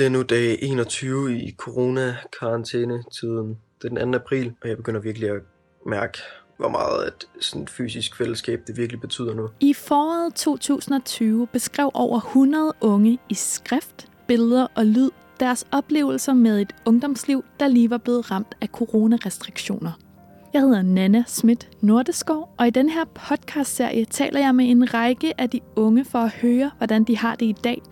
Det er nu dag 21 i corona-karantæne-tiden. Det er den 2. april, og jeg begynder virkelig at mærke, hvor meget et sådan fysisk fællesskab det virkelig betyder nu. I foråret 2020 beskrev over 100 unge i skrift, billeder og lyd deres oplevelser med et ungdomsliv, der lige var blevet ramt af coronarestriktioner. Jeg hedder Nana Schmidt Nordeskov, og i den her podcastserie taler jeg med en række af de unge for at høre, hvordan de har det i dag,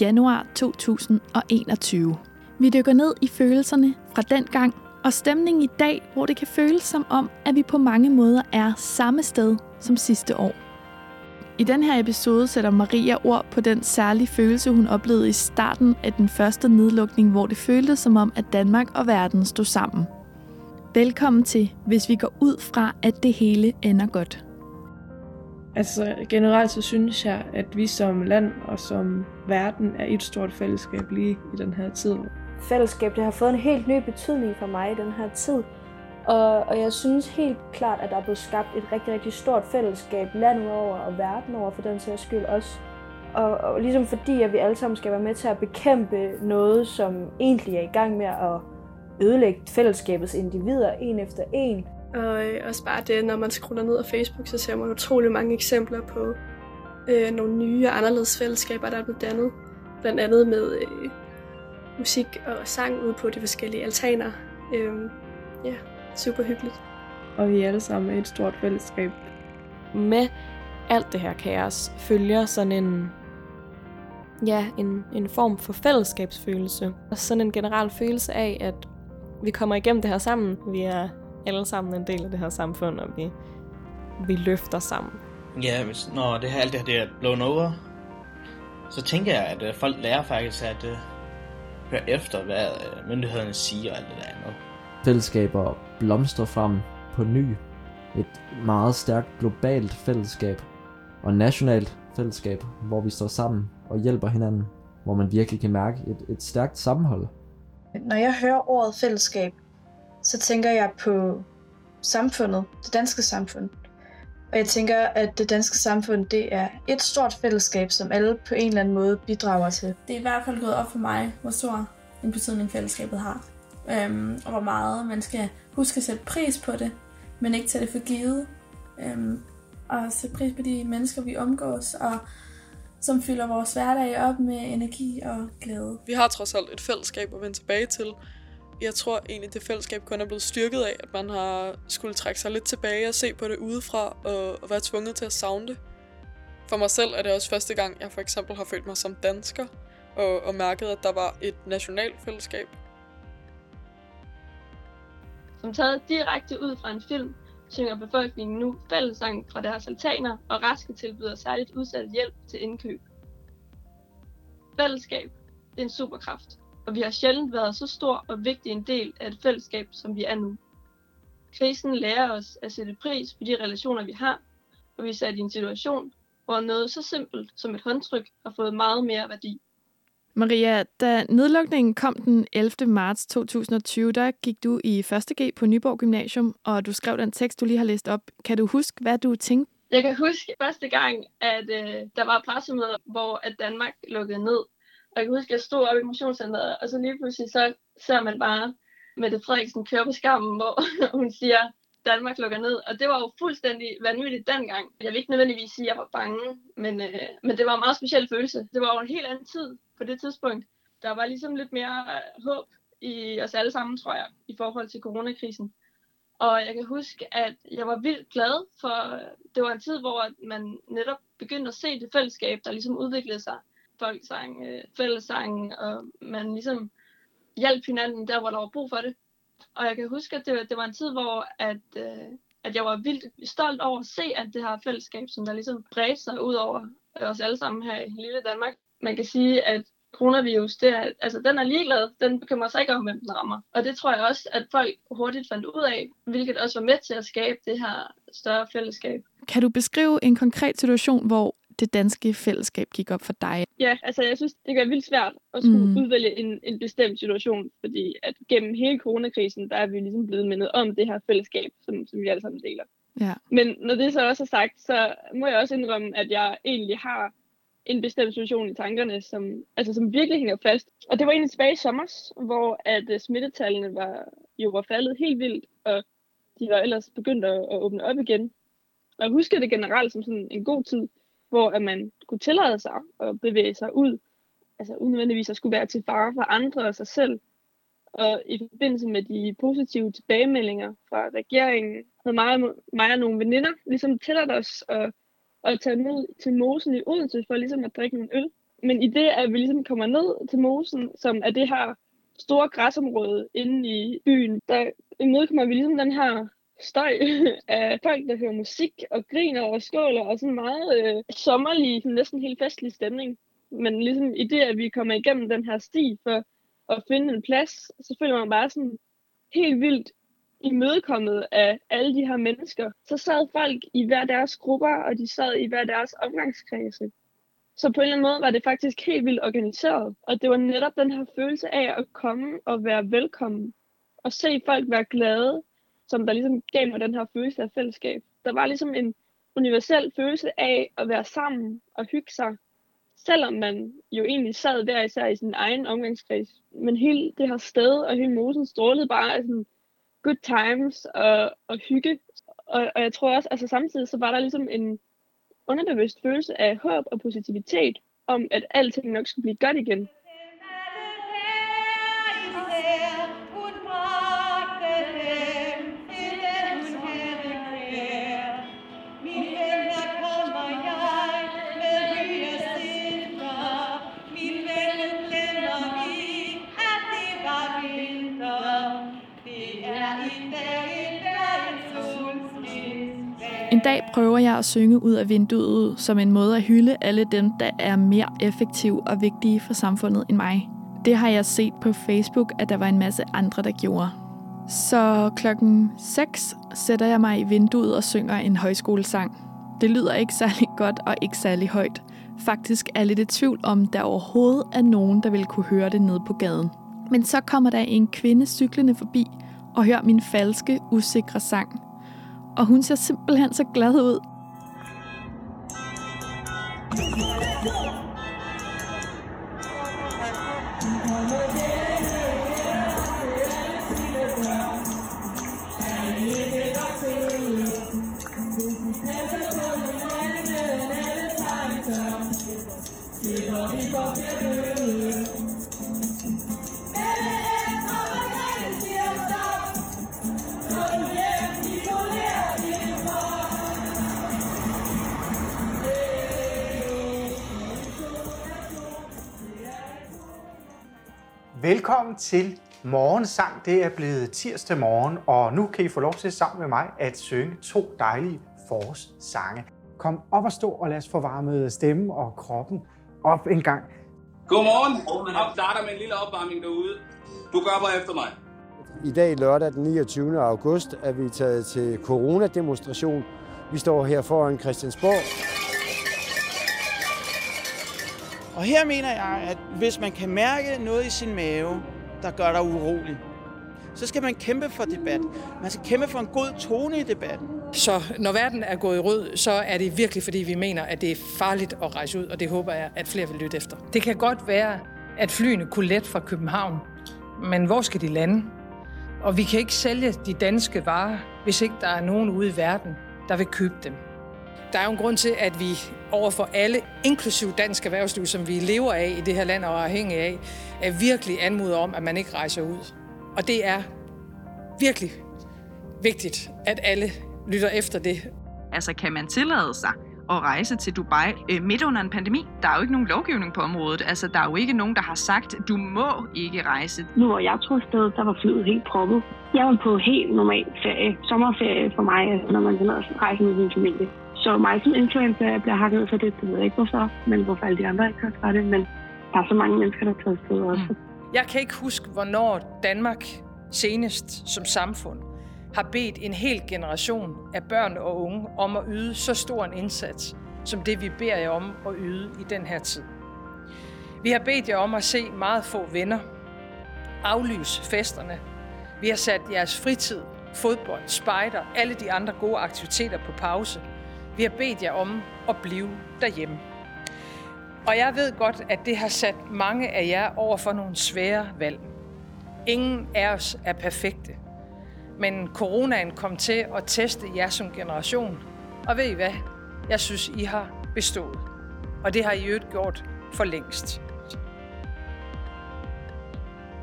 januar 2021. Vi dykker ned i følelserne fra den gang og stemningen i dag, hvor det kan føles som om, at vi på mange måder er samme sted som sidste år. I den her episode sætter Maria ord på den særlige følelse, hun oplevede i starten af den første nedlukning, hvor det føltes som om, at Danmark og verden stod sammen. Velkommen til, hvis vi går ud fra, at det hele ender godt. Altså generelt så synes jeg, at vi som land og som verden er et stort fællesskab lige i den her tid. Fællesskab, det har fået en helt ny betydning for mig i den her tid. Og, og jeg synes helt klart, at der er blevet skabt et rigtig, rigtig stort fællesskab landet over og verden over for den sags skyld også. Og, og ligesom fordi, at vi alle sammen skal være med til at bekæmpe noget, som egentlig er i gang med at ødelægge fællesskabets individer en efter en. Og øh, også bare det, når man scroller ned af Facebook, så ser man utrolig mange eksempler på øh, nogle nye og anderledes fællesskaber, der er blevet dannet. Blandt andet med øh, musik og sang ude på de forskellige altaner. Øh, ja, super hyggeligt. Og vi er alle sammen et stort fællesskab. Med alt det her kaos følger sådan en, ja, en, en form for fællesskabsfølelse. Og sådan en generel følelse af, at vi kommer igennem det her sammen. Vi er alle sammen en del af det her samfund, og vi, vi løfter sammen. Ja, hvis, når det her, alt det her det er blown over, så tænker jeg, at uh, folk lærer faktisk at uh, høre efter, hvad uh, myndighederne siger og alt det der andet. Fællesskaber blomstrer frem på ny. Et meget stærkt globalt fællesskab og nationalt fællesskab, hvor vi står sammen og hjælper hinanden, hvor man virkelig kan mærke et, et stærkt sammenhold. Når jeg hører ordet fællesskab, så tænker jeg på samfundet, det danske samfund. Og jeg tænker, at det danske samfund, det er et stort fællesskab, som alle på en eller anden måde bidrager til. Det er i hvert fald gået op for mig, hvor stor en betydning fællesskabet har. Øhm, og hvor meget man skal huske at sætte pris på det, men ikke tage det for givet. Øhm, og sætte pris på de mennesker, vi omgås, og som fylder vores hverdag op med energi og glæde. Vi har trods alt et fællesskab at vende tilbage til. Jeg tror egentlig, det fællesskab kun er blevet styrket af, at man har skulle trække sig lidt tilbage og se på det udefra og, og være tvunget til at savne det. For mig selv er det også første gang, jeg for eksempel har følt mig som dansker og, og mærket, at der var et nationalt fællesskab. Som taget direkte ud fra en film, synger befolkningen nu fællesang fra deres altaner, og raske tilbyder særligt udsat hjælp til indkøb. Fællesskab det er en superkraft, og vi har sjældent været så stor og vigtig en del af et fællesskab, som vi er nu. Krisen lærer os at sætte pris på de relationer, vi har, og vi er sat i en situation, hvor noget så simpelt som et håndtryk har fået meget mere værdi. Maria, da nedlukningen kom den 11. marts 2020, der gik du i 1. G på Nyborg Gymnasium, og du skrev den tekst, du lige har læst op. Kan du huske, hvad du tænkte? Jeg kan huske første gang, at øh, der var pressemøder, hvor at Danmark lukkede ned. Jeg kan huske, at jeg stod oppe i motionscenteret, og så lige pludselig så ser man bare Mette Frederiksen køre på skammen, hvor hun siger, Danmark lukker ned. Og det var jo fuldstændig vanvittigt dengang. Jeg vil ikke nødvendigvis sige, at jeg var bange, men, øh, men det var en meget speciel følelse. Det var jo en helt anden tid på det tidspunkt. Der var ligesom lidt mere øh, håb i os alle sammen, tror jeg, i forhold til coronakrisen. Og jeg kan huske, at jeg var vildt glad, for øh, det var en tid, hvor man netop begyndte at se det fællesskab, der ligesom udviklede sig. Folksang, øh, fællesang, og man ligesom hjalp hinanden der, hvor der var brug for det. Og jeg kan huske, at det, det var en tid, hvor at, øh, at jeg var vildt stolt over at se, at det her fællesskab, som der ligesom bredte sig ud over os alle sammen her i lille Danmark. Man kan sige, at coronavirus, det er, altså, den er ligeglad. Den bekymrer sig ikke om, hvem den rammer. Og det tror jeg også, at folk hurtigt fandt ud af, hvilket også var med til at skabe det her større fællesskab. Kan du beskrive en konkret situation, hvor det danske fællesskab gik op for dig? Ja, altså jeg synes, det kan være vildt svært at skulle mm. udvælge en, en bestemt situation, fordi at gennem hele coronakrisen, der er vi ligesom blevet mindet om det her fællesskab, som, som vi alle sammen deler. Ja. Men når det så også er sagt, så må jeg også indrømme, at jeg egentlig har en bestemt situation i tankerne, som, altså, som virkelig hænger fast. Og det var egentlig tilbage i sommer, hvor at uh, smittetallene var, jo var faldet helt vildt, og de var ellers begyndt at, at åbne op igen. Og jeg husker det generelt som sådan en god tid, hvor at man kunne tillade sig at bevæge sig ud, altså unødvendigvis at skulle være til fare for andre og sig selv. Og i forbindelse med de positive tilbagemeldinger fra regeringen, havde mig, mig og nogle veninder ligesom tilladt os at, at tage ned til mosen i Odense for ligesom at drikke en øl. Men i det, at vi ligesom kommer ned til mosen, som er det her store græsområde inde i byen, der imødekommer vi ligesom den her støj af folk, der hører musik og griner og skåler og sådan meget øh, sommerlig, næsten helt festlig stemning. Men ligesom i det, at vi kommer igennem den her sti for at finde en plads, så føler man bare sådan helt vildt imødekommet af alle de her mennesker. Så sad folk i hver deres grupper, og de sad i hver deres omgangskredse. Så på en eller anden måde var det faktisk helt vildt organiseret. Og det var netop den her følelse af at komme og være velkommen. Og se folk være glade, som der ligesom gav mig den her følelse af fællesskab. Der var ligesom en universel følelse af at være sammen og hygge sig selvom man jo egentlig sad der især i sin egen omgangskreds. Men hele det her sted og hele mosen strålede bare af sådan good times og, og hygge. Og, og jeg tror også, altså samtidig så var der ligesom en underbevidst følelse af håb og positivitet om, at alting nok skulle blive godt igen. Dag prøver jeg at synge ud af vinduet som en måde at hylde alle dem, der er mere effektive og vigtige for samfundet end mig. Det har jeg set på Facebook, at der var en masse andre, der gjorde. Så klokken 6 sætter jeg mig i vinduet og synger en højskolesang. Det lyder ikke særlig godt og ikke særlig højt. Faktisk er lidt i tvivl om, der overhovedet er nogen, der vil kunne høre det nede på gaden. Men så kommer der en kvinde cyklende forbi og hører min falske, usikre sang – og hun ser simpelthen så glad ud. Velkommen til Morgensang. Det er blevet tirsdag morgen, og nu kan I få lov til sammen med mig at synge to dejlige forårssange. Kom op og stå, og lad os få varmet stemme og kroppen op en gang. Godmorgen. Og starter med en lille opvarmning derude. Du gør bare efter mig. I dag lørdag den 29. august er vi taget til coronademonstration. Vi står her foran Christiansborg. Og her mener jeg, at hvis man kan mærke noget i sin mave, der gør dig urolig, så skal man kæmpe for debat. Man skal kæmpe for en god tone i debatten. Så når verden er gået i rød, så er det virkelig, fordi vi mener, at det er farligt at rejse ud, og det håber jeg, at flere vil lytte efter. Det kan godt være, at flyene kunne let fra København, men hvor skal de lande? Og vi kan ikke sælge de danske varer, hvis ikke der er nogen ude i verden, der vil købe dem. Der er jo en grund til, at vi overfor alle, inklusiv dansk erhvervsliv, som vi lever af i det her land og er afhængige af, er virkelig anmoder om, at man ikke rejser ud. Og det er virkelig vigtigt, at alle lytter efter det. Altså, kan man tillade sig at rejse til Dubai øh, midt under en pandemi? Der er jo ikke nogen lovgivning på området. Altså, der er jo ikke nogen, der har sagt, du må ikke rejse. Nu hvor jeg tog afsted, der var flyet helt proppet. Jeg var på helt normal ferie. Sommerferie for mig, når man vil rejse med sin familie. Så mig som influencer jeg bliver hakket for det, det ved jeg ikke hvorfor, men hvorfor alle de andre ikke har fra det, men der er så mange mennesker, der tager afsted også. Mm. Jeg kan ikke huske, hvornår Danmark senest som samfund har bedt en hel generation af børn og unge om at yde så stor en indsats, som det vi beder jer om at yde i den her tid. Vi har bedt jer om at se meget få venner, aflyse festerne. Vi har sat jeres fritid, fodbold, spejder, alle de andre gode aktiviteter på pause – vi har bedt jer om at blive derhjemme. Og jeg ved godt, at det har sat mange af jer over for nogle svære valg. Ingen af os er perfekte. Men coronaen kom til at teste jer som generation. Og ved I hvad? Jeg synes, I har bestået. Og det har I øvrigt gjort for længst.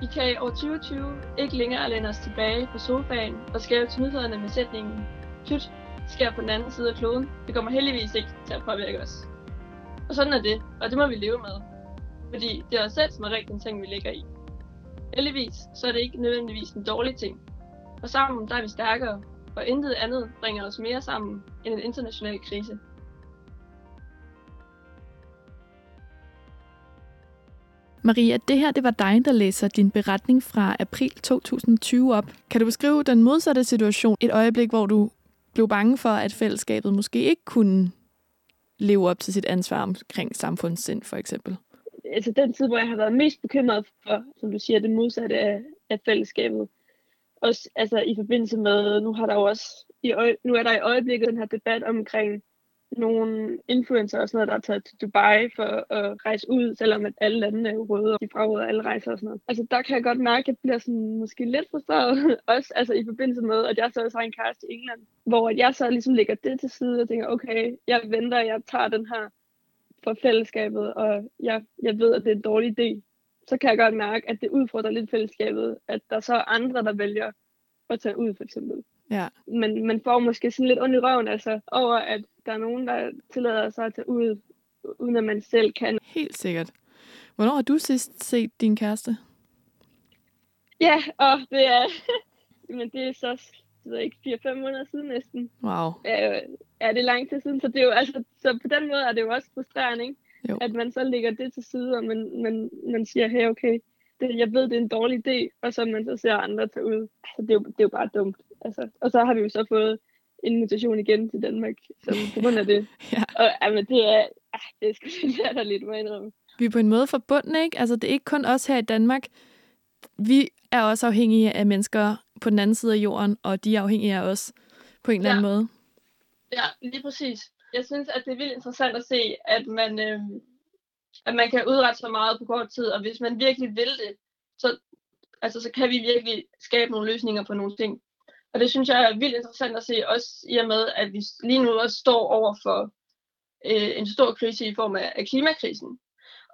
Vi kan i år 2020 ikke længere læne os tilbage på sofaen og skabe til nyhederne med sætningen Pyt sker på den anden side af kloden. Det kommer heldigvis ikke til at påvirke os. Og sådan er det, og det må vi leve med. Fordi det er os selv, som er rigtig ting, vi ligger i. Heldigvis, så er det ikke nødvendigvis en dårlig ting. Og sammen, der er vi stærkere, og intet andet bringer os mere sammen end en international krise. Maria, det her det var dig, der læser din beretning fra april 2020 op. Kan du beskrive den modsatte situation? Et øjeblik, hvor du blev bange for, at fællesskabet måske ikke kunne leve op til sit ansvar omkring samfundssind, for eksempel? Altså den tid, hvor jeg har været mest bekymret for, som du siger, det modsatte af, af fællesskabet. Også altså, i forbindelse med, nu har der jo også, i øje, nu er der i øjeblikket den her debat omkring nogle influencer og sådan noget, der er taget til Dubai for at rejse ud, selvom at alle lande er røde, og de fraråder alle rejser og sådan noget. Altså der kan jeg godt mærke, at jeg bliver sådan måske lidt frustreret, også altså i forbindelse med, at jeg så også har en kæreste i England, hvor jeg så ligesom lægger det til side og tænker, okay, jeg venter, jeg tager den her for fællesskabet, og jeg, jeg ved, at det er en dårlig idé. Så kan jeg godt mærke, at det udfordrer lidt fællesskabet, at der så er andre, der vælger at tage ud, for eksempel. Ja. Men man får måske sådan lidt ondt i røven, altså over, at der er nogen, der tillader sig at tage ud, uden at man selv kan. Helt sikkert. Hvornår har du sidst set din kæreste? Ja, og det er, men det er så det er ikke 4-5 måneder siden næsten. Wow. Ja, ja, det er lang tid siden, så det er jo altså, så på den måde er det jo også frustrerende, ikke? Jo. At man så lægger det til side, og man, man, man siger, hey, okay, det, jeg ved, det er en dårlig idé, og så man så ser andre tage ud. Altså, det er jo, det er jo bare dumt. Altså, og så har vi jo så fået invitation igen til Danmark, som på grund af det. ja. Og jamen, det er, ah, det er sgu lidt der lidt, må indrømme. Vi er på en måde forbundne, ikke? Altså, det er ikke kun os her i Danmark. Vi er også afhængige af mennesker på den anden side af jorden, og de er afhængige af os på en eller anden måde. Ja, lige præcis. Jeg synes, at det er vildt interessant at se, at man, øh, at man kan udrette så meget på kort tid, og hvis man virkelig vil det, så, altså, så kan vi virkelig skabe nogle løsninger på nogle ting. Og det synes jeg er vildt interessant at se, også i og med, at vi lige nu også står over for øh, en stor krise i form af, af klimakrisen.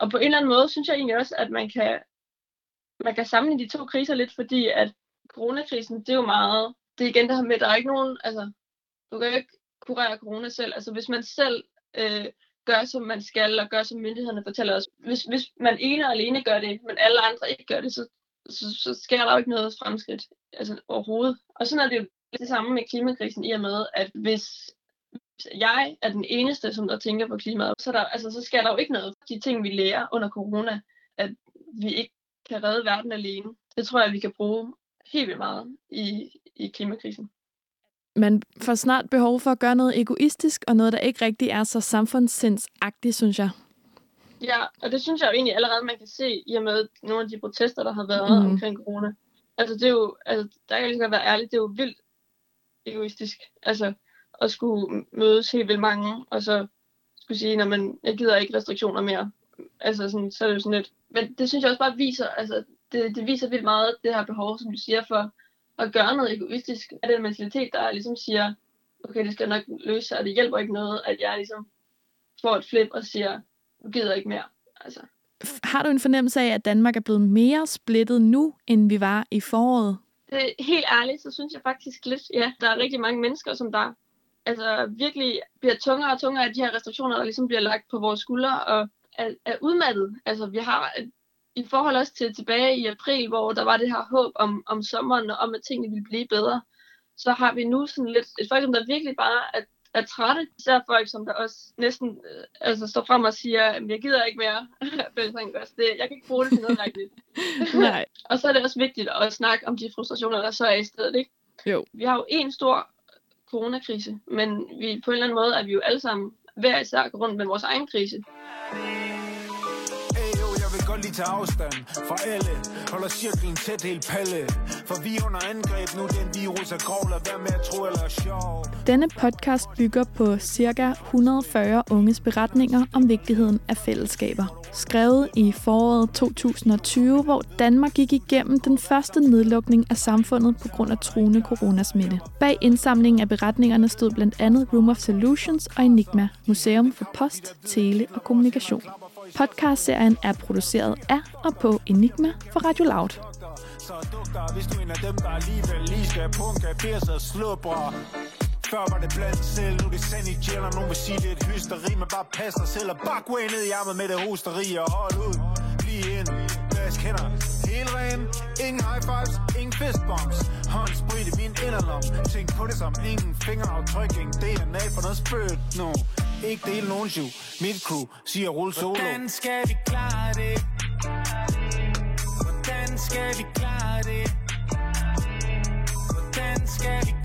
Og på en eller anden måde synes jeg egentlig også, at man kan, man kan sammenligne de to kriser lidt, fordi at coronakrisen, det er jo meget, det er igen det her med, at der er ikke nogen, altså, du kan jo ikke kurere corona selv. Altså hvis man selv øh, gør, som man skal, og gør, som myndighederne fortæller os. Hvis, hvis man ene og alene gør det, men alle andre ikke gør det, så, så, så sker der jo ikke noget fremskridt altså, overhovedet. Og sådan er det jo det samme med klimakrisen, i og med, at hvis jeg er den eneste, som der tænker på klimaet, så, der, altså, så sker der jo ikke noget. De ting, vi lærer under corona, at vi ikke kan redde verden alene, det tror jeg, vi kan bruge helt vildt meget i, i klimakrisen. Man får snart behov for at gøre noget egoistisk, og noget, der ikke rigtig er så samfundssindsagtigt, synes jeg. Ja, og det synes jeg jo egentlig allerede, man kan se i og med nogle af de protester, der har været mm. omkring corona. Altså det er jo, altså, der kan jeg lige være ærlig, det er jo vildt egoistisk. Altså at skulle mødes helt vildt mange, og så skulle sige, når man, jeg gider ikke restriktioner mere. Altså sådan, så er det jo sådan lidt. Men det synes jeg også bare viser, altså det, det viser vildt meget det her behov, som du siger, for at gøre noget egoistisk. Er den mentalitet, der ligesom siger, okay, det skal nok løse sig, og det hjælper ikke noget, at jeg ligesom får et flip og siger, du gider ikke mere. Altså. Har du en fornemmelse af, at Danmark er blevet mere splittet nu, end vi var i foråret? Det, helt ærligt, så synes jeg faktisk lidt, ja, der er rigtig mange mennesker, som der altså virkelig bliver tungere og tungere af de her restriktioner, der ligesom bliver lagt på vores skuldre, og er, er udmattet. Altså vi har i forhold også til tilbage i april, hvor der var det her håb om, om sommeren, og om at tingene ville blive bedre, så har vi nu sådan lidt et faktum, der virkelig bare er, er trætte. Især folk, som der også næsten øh, altså står frem og siger, at jeg gider ikke mere. det, jeg kan ikke bruge det til noget rigtigt. Nej. og så er det også vigtigt at snakke om de frustrationer, der så er i stedet. Ikke? Jo. Vi har jo en stor coronakrise, men vi, på en eller anden måde er vi jo alle sammen hver især rundt med vores egen krise tager afstand fra alle Holder cirklen tæt helt palle For vi er under angreb nu, den virus er grov Lad være med at tro eller sjov Denne podcast bygger på ca. 140 unges beretninger om vigtigheden af fællesskaber. Skrevet i foråret 2020, hvor Danmark gik igennem den første nedlukning af samfundet på grund af truende coronasmitte. Bag indsamlingen af beretningerne stod blandt andet Room of Solutions og Enigma, Museum for Post, Tele og Kommunikation. Podcastserien er produceret af og på Enigma for Radio Loud. Så dukker, hvis du en af dem, der alligevel lige skal punke, en og så før var det blandt selv, nu er det sand i jail, og nogen vil sige, det er et hysteri, men bare pas dig selv, og bare gå ned i armet med det hosteri, og hold ud, bliv ind, vask hænder, helt ren, ingen high fives, ingen fist bumps, håndsprit i min inderlom, tænk på det som ingen fingeraftryk, ingen DNA for noget spødt, no, ikke dele nogen syv Mit crew siger rulle solo Hvordan skal vi klare det? Hvordan skal vi klare det? Hvordan skal vi